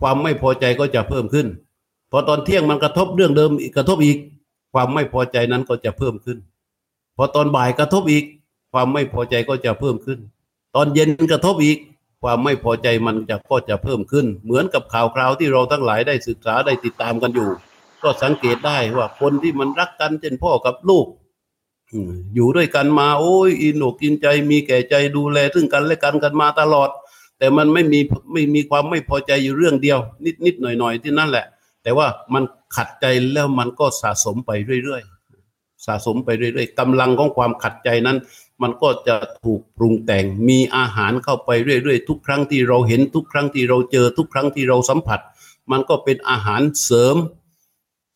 ความไม่พอใจก็จะเพิ่มขึ้น พอตอนเที่ยงมันกระทบเรื่องเดิมกระทบอีก ความไม่พอใจนั้นก็จะเพิ่มขึ้น พอตอนบ่ายกระทบอีก ความไม่พอใจก็จะเพิ่มขึ้น ตอนเย็นกระทบอีก ความไม่พอใจมันจะก็จะเพิ่มขึ้น เหมือนกับข่าวคราวที่เราทั้งหลายได้ศึกษาได้ติดตามกันอยู่ ก็สังเกตได้ว่าคนที่มันรักกันเช่นพ่อกับลูก อยู่ด้วยกันมา โอ้ยอินอกอินใจมีแก่ใจดูแลซึ่งกันและกันกันมาตลอด แต่มันไม่มีไม่มีความไม่พอใจอยู่เรื่องเดียว นิดนิดหน่อยหน่อยที่นั่นแหละ แต่ว่ามันขัดใจแล้วมันก็สะสมไปเรื่อยๆสะสมไปเรื่อยๆกำลังของความขัดใจนั้น มันก็จะถูกปรุงแต่งมีอาหารเข้าไปเรื่อยๆทุกครั้งที่เราเห็นทุกครั้งที่เราเจอทุกครั้งที่เราสัมผัส มันก็เป็นอาหารเสริม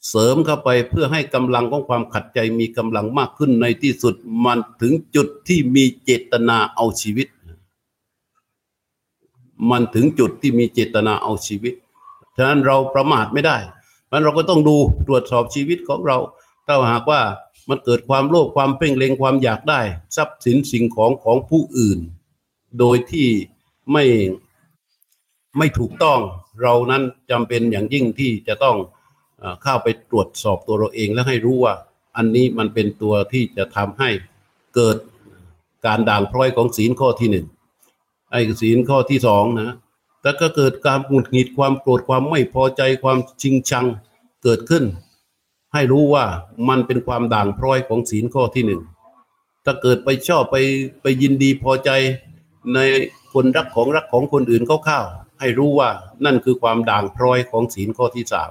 เสริมเข้าไปเพื่อให้กำลังของความขัดใจมีกำลังมากขึ้นในที่สุดมันถึงจุดที่มีเจตนาเอาชีวิต มันถึงจุดที่มีเจตนาเอาชีวิต ฉะนั้นเราประมาทไม่ได้มันเราก็ต้องดูตรวจสอบชีวิตของเรา ถ้าหากว่ามันเกิดความโลภความเพ่งเล็งความอยากได้ ทรัพย์สินสิ่งของของผู้อื่น โดยที่ไม่ไม่ถูกต้อง เรานั้นจำเป็นอย่างยิ่งที่จะต้อง เข้าไปตรวจสอบตัวเราเองและให้รู้ว่า อันนี้มันเป็นตัวที่จะทำให้เกิดการด่างพร้อยของศีลข้อที่หนึ่งไอ้ศีลข้อที่สองนะแล้วก็เกิดการหงุดหงิดความโกรธความไม่พอใจความชิงชังเกิดขึ้น ให้รู้ว่ามันเป็นความด่างพร้อยของศีลข้อที่หนึ่งถ้าเกิดไปชอบไปไปยินดีพอใจในคนรักของรักของคนอื่นเข้าวให้รู้ว่านั่นคือความด่างพร้อยของศีลข้อที่สาม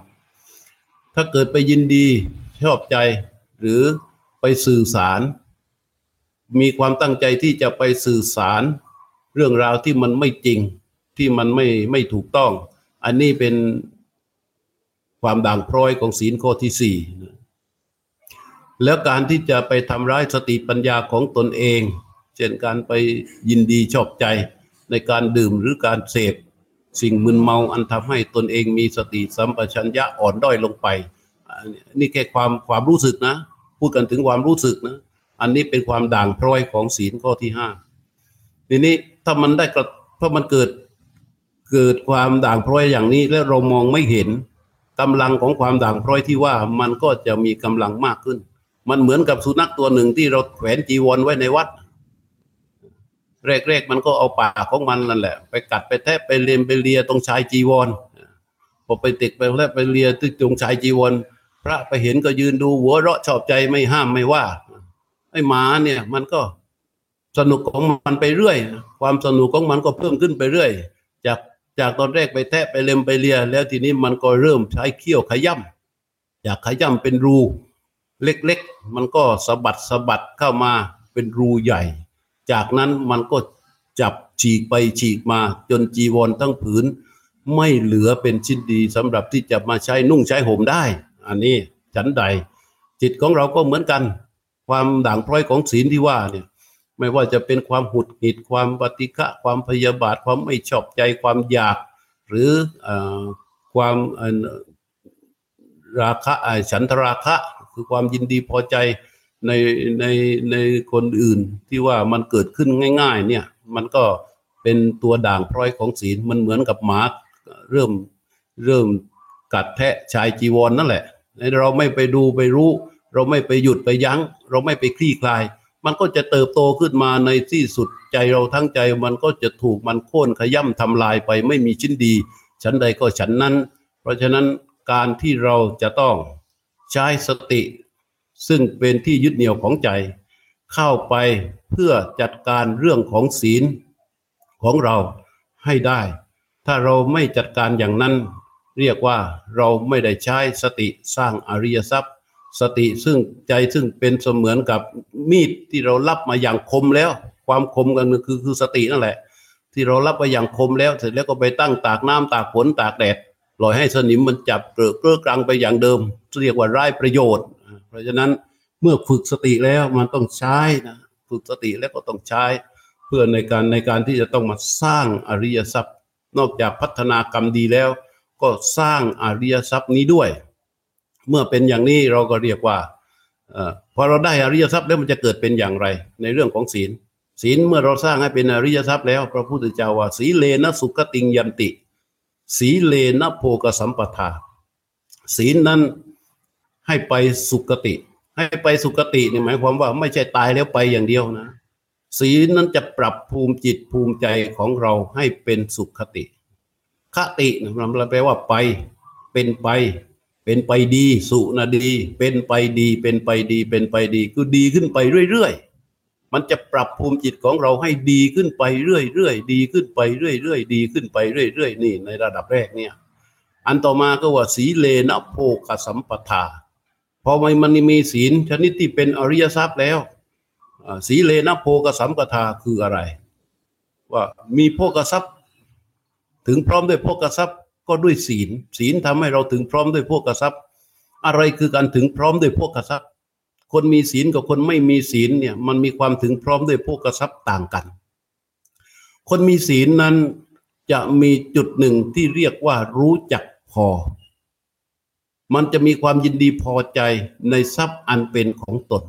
ถ้าเกิดไปยินดีชอบใจ หรือไปสื่อสาร มีความตั้งใจที่จะไปสื่อสาร เรื่องราวที่มันไม่จริงที่มันไม่ไม่ถูกต้อง อันนี้เป็นความด่างพร้อยของศีลข้อที่สี่แล้วการที่จะไปทำร้ายสติปัญญาของตนเอง เช่นการไปยินดีชอบใจในการดื่มหรือการเสพ สิ่งมึนเมาอันทำให้ตนเองมีสติสัมปชัญญะอ่อนด้อยลงไป นี่แค่ความความรู้สึกนะ พูดกันถึงความรู้สึกนะ อันนี้เป็นความด่างพร้อยของศีลข้อที่ห้าทีนี้ถ้ามันได้กระเพรามันเกิดเกิดความด่างพร้อยอย่างนี้แล้วเรามองไม่เห็นกำลังของความด่างพร้อยที่ว่ามันก็จะมีกำลังมากขึ้น มันเหมือนกับสุนัขตัวหนึ่งที่เราแขวนจีวรไว้ในวัด แรกๆมันก็เอาปากของมันนั่นแหละ ไปกัดไปแทะไปเลียมไปเลียตรงชายจีวรพอไปติดไปแล้วไปเลียที่ตรงชายจีวรพระไปเห็นก็ยืนดูหัวเราะชอบใจไม่ห้ามไม่ว่าไอ้หมาเนี่ย มันก็สนุกของมันไปเรื่อย ความสนุกของมันก็เพิ่มขึ้นไปเรื่อย จากจากตอนแรกไปแทะไปเล็มไปเลีย แล้วทีนี้มันก็เริ่มใช้เขี้ยวขย่ำอยากขย่ำเป็นรู เล็กๆ มันก็สะบัดสะบัดเข้ามาเป็นรูใหญ่ จากนั้นมันก็จับฉีกไปฉีกมา จนจีวรทั้งผืน ไม่เหลือเป็นชิ้นดีสำหรับที่จะมาใช้นุ่งใช้ห่มได้ อันนี้ฉันใด จิตของเราก็เหมือนกัน ความด่างพร้อยของศีลที่ว่าเนี่ยไม่ว่าจะเป็นความหุดหงิดความปฏิฆะความพยาบาทความไม่ชอบใจความอยาก หรืออความราคะฉันทราคะ คือความยินดีพอใจ ในในในคนอื่นที่ว่ามันเกิดขึ้นง่าย ๆ เนี่ย มันก็เป็นตัวด่างพร้อยของศีลมันเหมือนกับหมาเริ่มเริ่มกัดแทะชายจีวรนนั่นแหละ เราไม่ไปดูไปรู้ เราไม่ไปหยุดไปยัง้ง เราไม่ไปคลี่คลาย มันก็จะเติบโตขึ้นมาในที่สุดใจเราทั้งใจมันก็จะถูกมันโค่นขย่ำทำลายไปไม่มีชิ้นดีฉันใดก็ฉันนั้น เพราะฉะนั้นการที่เราจะต้องใช้สติ ซึ่งเป็นที่ยึดเหนี่ยวของใจ เข้าไปเพื่อจัดการเรื่องของศีลของเราให้ได้ ถ้าเราไม่จัดการอย่างนั้น เรียกว่าเราไม่ได้ใช้สติสร้างอริยทรัพย์ สติซึ่งใจซึ่งเป็นเสมือนกับมีดที่เรารับมาอย่างคมแล้ว ความคมกันคือคือสตินั่นแหละ ที่เรารับมาอย่างคมแล้วเสร็จแล้วก็ไปตั้งตากน้ำตากฝนตากแดดปล่อยให้สนิมมันจับเกลือเกลือกลางไปอย่างเดิม เรียกว่าไร้ประโยชน์ เพราะฉะนั้นเมื่อฝึกสติแล้วมันต้องใช้นะฝึกสติแล้วก็ต้องใช้ เพื่อในการในการที่จะต้องมาสร้างอริยทรัพย์ นอกจากพัฒนากรรมดีแล้ว ก็สร้างอริยทรัพย์นี้ด้วย เมื่อเป็นอย่างนี้เราก็เรียกว่าอพอเราได้อริยทรัพย์แล้วมันจะเกิดเป็นอย่างไร ในเรื่องของศีล ศีลเมื่อเราสร้างให้เป็นอริยทรัพย์แล้วพระพุทธเจ้าว่าสีเลนะสุขติงยันติ สีเลนะโพกสัมปทาศีลนั้น ให้ไปสุขติ ให้ไปสุขติเนี่ยหมายความว่าไม่ใช่ตายแล้วไปอย่างเดียวนะศีลนั้นจะปรับภูมิจิตภูมิใจของเราให้เป็นสุขติ คตินะแปลว่าไป เป็นไป เป็นไปดี สุนะดี เป็นไปดี เป็นไปดี เป็นไปดีคือดีขึ้นไปเรื่อยๆ มันจะปรับภูมิจิตของเราให้ดีขึ้นไปเรื่อยๆ ดีขึ้นไปเรื่อยๆ ดีขึ้นไปเรื่อยๆ นี่ในระดับแรกเนี่ย อันต่อมาก็ว่าสีเลนะโภคสัมปทา พอมันมันมีศีลชนิดที่เป็นอริยทรัพย์แล้วสีเลนะโภกสัมปทาคืออะไร ว่ามีโภกทรัพย์ ถึงพร้อมด้วยโภกทรัพย์ก็ด้วยศีล ศีลทำให้เราถึงพร้อมด้วยพวกกระซับอะไรคือการถึงพร้อมด้วยพวกกระซับคนมีศีลกับคนไม่มีศีลเนี่ยมันมีความถึงพร้อมด้วยพวกกระซับต่างกัน คนมีศีลนั้นจะมีจุดหนึ่งที่เรียกว่ารู้จักพอ มันจะมีความยินดีพอใจในทรัพย์อันเป็นของตน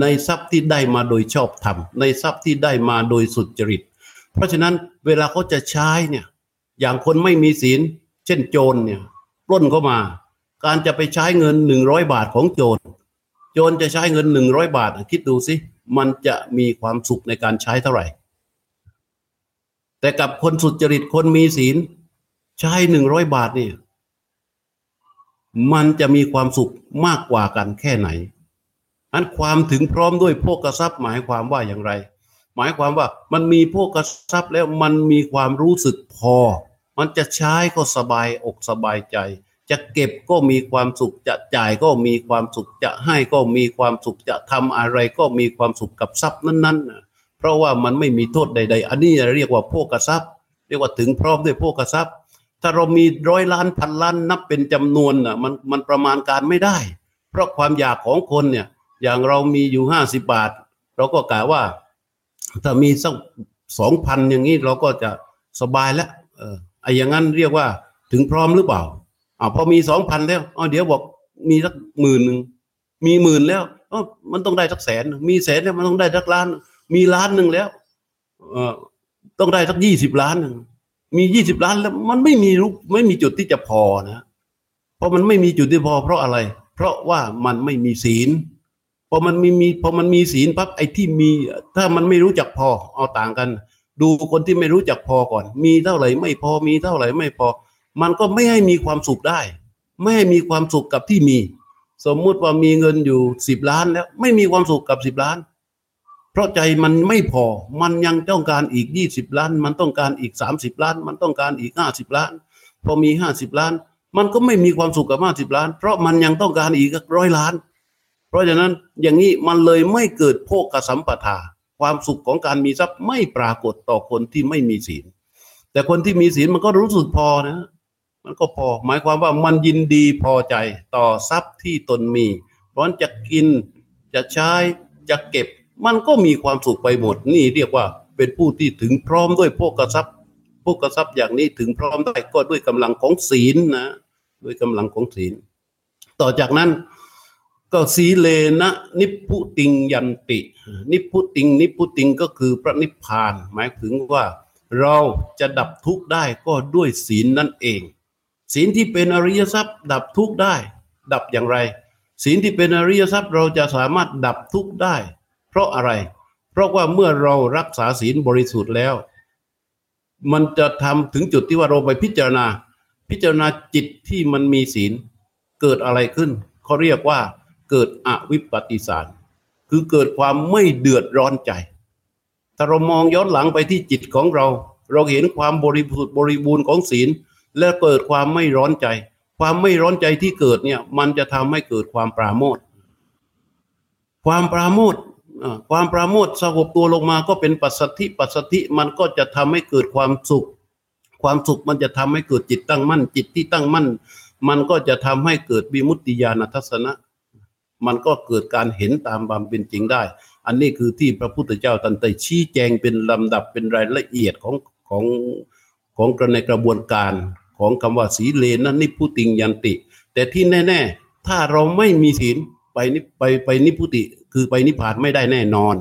ในทรัพย์ที่ได้มาโดยชอบธรรม ในทรัพย์ที่ได้มาโดยสุจริต เพราะฉะนั้นเวลาเขาจะใช้เนี่ย อย่างคนไม่มีศีล เช่นโจรเนี่ยปล้นเข้ามา การจะไปใช้เงินหนึ่งร้อยบาทของโจร โจรจะใช้เงินหนึ่งร้อยบาท คิดดูสิ มันจะมีความสุขในการใช้เท่าไหร่ แต่กับคนสุจริตคนมีศีล ใช้หนึ่งร้อยบาทเนี่ย มันจะมีความสุขมากกว่ากันแค่ไหนอันความถึงพร้อมด้วยพวกกระซับหมายความว่าอย่างไร หมายความว่ามันมีพวกกระซับแล้วมันมีความรู้สึกพอ มันจะใช้ก็สบายอกสบายใจ จะเก็บก็มีความสุขจะจ่ายก็มีความสุขจะให้ก็มีความสุขจะทำอะไรก็มีความสุขกับทรัพย์นั้นๆเพราะว่ามันไม่มีโทษใด ๆ อันนี้เรียกว่าพวกกระซับเรียกว่าถึงพร้อมด้วยพวกกระซับ ถ้าเรามีร้อยล้านพันล้านนับเป็นจำนวนน่ะมันมันประมาณการไม่ได้ เพราะความอยากของคนเนี่ย อย่างเรามีอยู่ห้าสิบาท เราก็กะว่า ถ้ามีสักสองพันอย่างนี้เราก็จะสบายแล้วเออไอ้อย่างนั้นเรียกว่าถึงพร้อมหรือเปล่าอ่าพอมีสองพันแล้วอ๋อเดี๋ยวบอกมีสักหมื่นหนึ่งมีหมื่นแล้วอ๋อมันต้องได้สักแสน มีแสนแล้วมันต้องได้สักล้าน มีล้านหนึ่งแล้วเออต้องได้สักยี่สิบล้านหนึ่ง มียี่สิบล้านแล้วมันไม่มีรูปไม่มีจุดที่จะพอนะ เพราะมันไม่มีจุดที่พอ เพราะอะไร เพราะว่ามันไม่มีศีลพอมันมีมีพอมันมีศีลปั๊บไอ้ที่มี ถ้ามันไม่รู้จักพอเอาต่างกัน ดูคนที่ไม่รู้จักพอก่อน มีเท่าไหร่ไม่พอมีเท่าไหร่ไม่พอ มันก็ไม่ให้มีความสุขได้ ไม่ให้มีความสุขกับที่มี สมมุติว่ามีเงินอยู่สิบล้านแล้ว ไม่มีความสุขกับสิบล้าน ราะใจมันไม่พอ มันยังต้องการอีกยี่สิบล้าน มันต้องการอีกสามสิบล้าน มันต้องการอีกห้าสิบล้าน พอมีห้าสิบล้าน มันก็ไม่มีความสุขกับห้าสิบล้าน เพราะมันยังต้องการอีกร้อยล้าน เพราะฉะนั้นอย่างนี้มันเลยไม่เกิดโภคสัมปทา ความสุขของการมีทรัพย์ไม่ปรากฏต่อคนที่ไม่มีศีล แต่คนที่มีศีลมันก็รู้สึกพอนะ มันก็พอ หมายความว่ามันยินดีพอใจต่อทรัพย์ที่ตนมี เพราะจะกินจะใช้จะเก็บ มันก็มีความสุขไปหมดนี่เรียกว่าเป็นผู้ที่ถึงพร้อมด้วยโภคทรัพย์โภคทรัพย์อย่างนี้ถึงพร้อมได้ก็ด้วยกำลังของศีลนะด้วยกำลังของศีล ต่อจากนั้นก็สีเลนะนิพุติงยันติ นิพุติง นิพุติงก็คือพระนิพพาน หมายถึงว่าเราจะดับทุกข์ได้ก็ด้วยศีลนั่นเอง ศีลที่เป็นอริยทรัพย์ ดับทุกข์ได้ ดับอย่างไร ศีลที่เป็นอริยทรัพย์เราจะสามารถดับทุกข์ได้ ราะอะไร เพราะว่าเมื่อเรารักษาศีลบริสุทธิ์แล้ว มันจะทำถึงจุดที่ว่าเราไปพิจารณา พิจารณาจิตที่มันมีศีล เกิดอะไรขึ้นเขาเรียกว่าเกิดอวิปปติสาร คือเกิดความไม่เดือดร้อนใจ ถ้าเรามองย้อนหลังไปที่จิตของเรา เราเห็นความบริบูรณ์บริบูรณ์ของศีล และเกิดความไม่ร้อนใจ ความไม่ร้อนใจที่เกิดเนี่ย มันจะทำให้เกิดความปราโมทความปราโมท ความปราโมทสงบตัวลงมาก็เป็นปัสสธิปัสสธิมันก็จะทำให้เกิดความสุข ความสุขมันจะทำให้เกิดจิตตั้งมั่น จิตที่ตั้งมั่น มันก็จะทำให้เกิดวิมุตติญาณทัศนะ มันก็เกิดการเห็นตามความเป็นจริงได้ อันนี้คือที่พระพุทธเจ้าตันได้ชี้แจงเป็นลำดับเป็นรายละเอียดของของของในกระบวนการของคำว่าสีเลนนิพุติงยันติ แต่ที่แน่ ๆ ถ้าเราไม่มีศีลไปนิไปไปนิพุติ คือไปนิพพานไม่ได้แน่นอน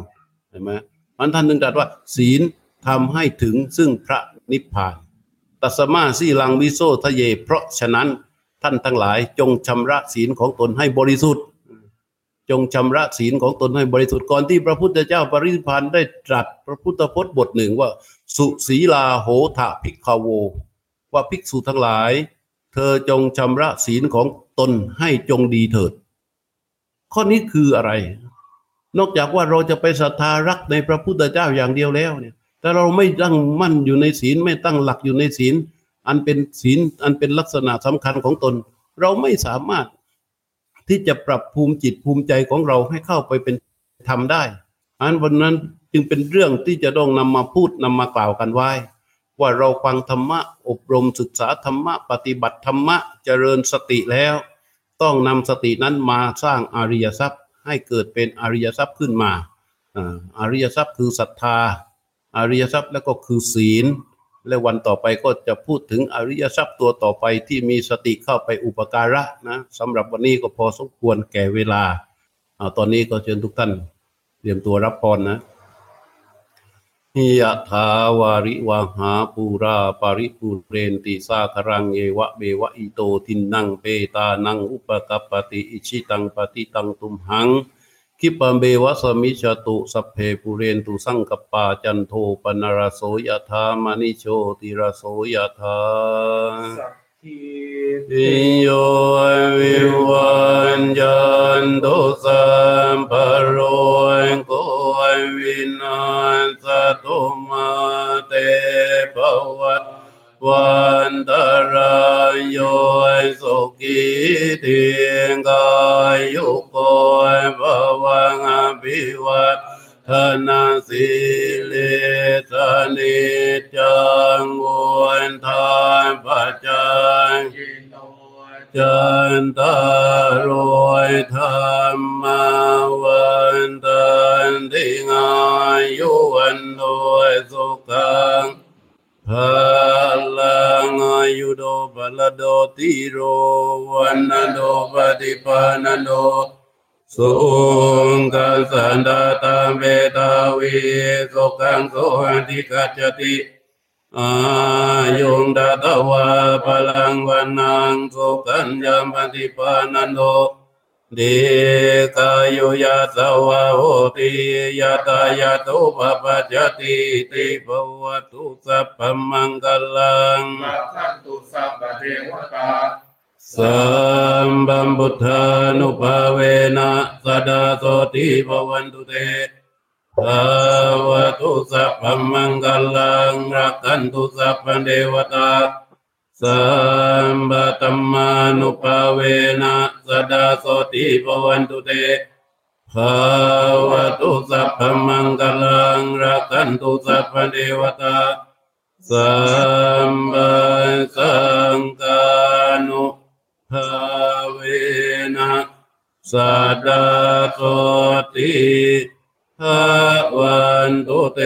เห็นไหมมันท่านถึงตรัสว่า ศีลทำให้ถึงซึ่งพระนิพพาน ตัสมาสีลังวิโซทะเย เพราะฉะนั้นท่านทั้งหลายจงชำระศีลของตนให้บริสุทธิ์ จงชำระศีลของตนให้บริสุทธิ์ก่อนที่พระพุทธเจ้าปรินิพพานได้ตรัสพระพุทธพจน์บทหนึ่งว่า สุศีลาโหทะภิกขโว ว่าภิกษุทั้งหลาย เธอจงชำระศีลของตนให้จงดีเถิด ข้อนี้คืออะไร นอกจากว่าเราจะไปศรัทธารักในพระพุทธเจ้าอย่างเดียวแล้วเนี่ยแต่เราไม่ตั้งมั่นอยู่ในศีลไม่ตั้งหลักอยู่ในศีล อันเป็นศีลอันเป็นลักษณะสำคัญของตน เราไม่สามารถที่จะปรับภูมิจิตภูมิใจของเราให้เข้าไปเป็นธรรมได้อันวันนั้นจึงเป็นเรื่องที่จะต้องนำมาพูดนำมากล่าวกันไว้ ว่าเราฟังธรรมะอบรมศึกษาธรรมะปฏิบัติธรรมะเจริญสติแล้ว ต้องนำสตินั้นมาสร้างอริยทรัพย์ ให้เกิดเป็นอริยทรัพย์ขึ้นมาอริยทรัพย์คือศรัทธา อริยทรัพย์แล้วก็คือศีล และวันต่อไปก็จะพูดถึงอริยทรัพย์ตัวต่อไปที่มีสติเข้าไปอุปการะนะสำหรับวันนี้ก็พอสมควรแก่เวลาเอาตอนนี้ก็เชิญทุกท่านเตรียมตัวรับพรนะ ยะถาวาริวหาปูราปาริปุเรนติสาครังเยวะเบวะอิโตทินนังเปตานังอุปกัปปติอิชิตังปฏิตังตุมหังคิปะเบวะสมิชตุสัพเพปุเรนตุสังกปาจันโทปนารโสยธามณิโชติรโสยธา สัพพิติโยวิวันจันตุสัมปโรโกวินาสตุมาเตภวัตวันตรายโยสุกิทิงกายยุโกภวังอภิวัต ทนาสิเลสนิจังวนทานปัจจังจันตารวยธรรมาวันตันทิงายุวันโดยสุขังพลังอายุโดปลโดติโรวันนโดปฏิปานโด สุงกัสสันดาตัมเบตาวิสุขังโสหันติกัจจติอายุงดาตวาพลังวันนังสุขันยามปฏิปานันโดเดกายุยาสวะโหติยาตายาตุปปัจจติติภวตุสัพพมังกลังมาทันตุสัพพะเทวตา สัมบัมพุทธานุภาเวนะสดาโสติภวันตุเตภาวะตุสัพพมังกลังรักขันตุสัพพเทวตาสัมบัตัมมานุภาเวนะสดาโสติภวันตุเตภาวะตุสัพพมังกลังรักขันตุสัพพเทวตาสัมบัสังกานุ ภาเวนะสัดดาโสติภาวันตุเต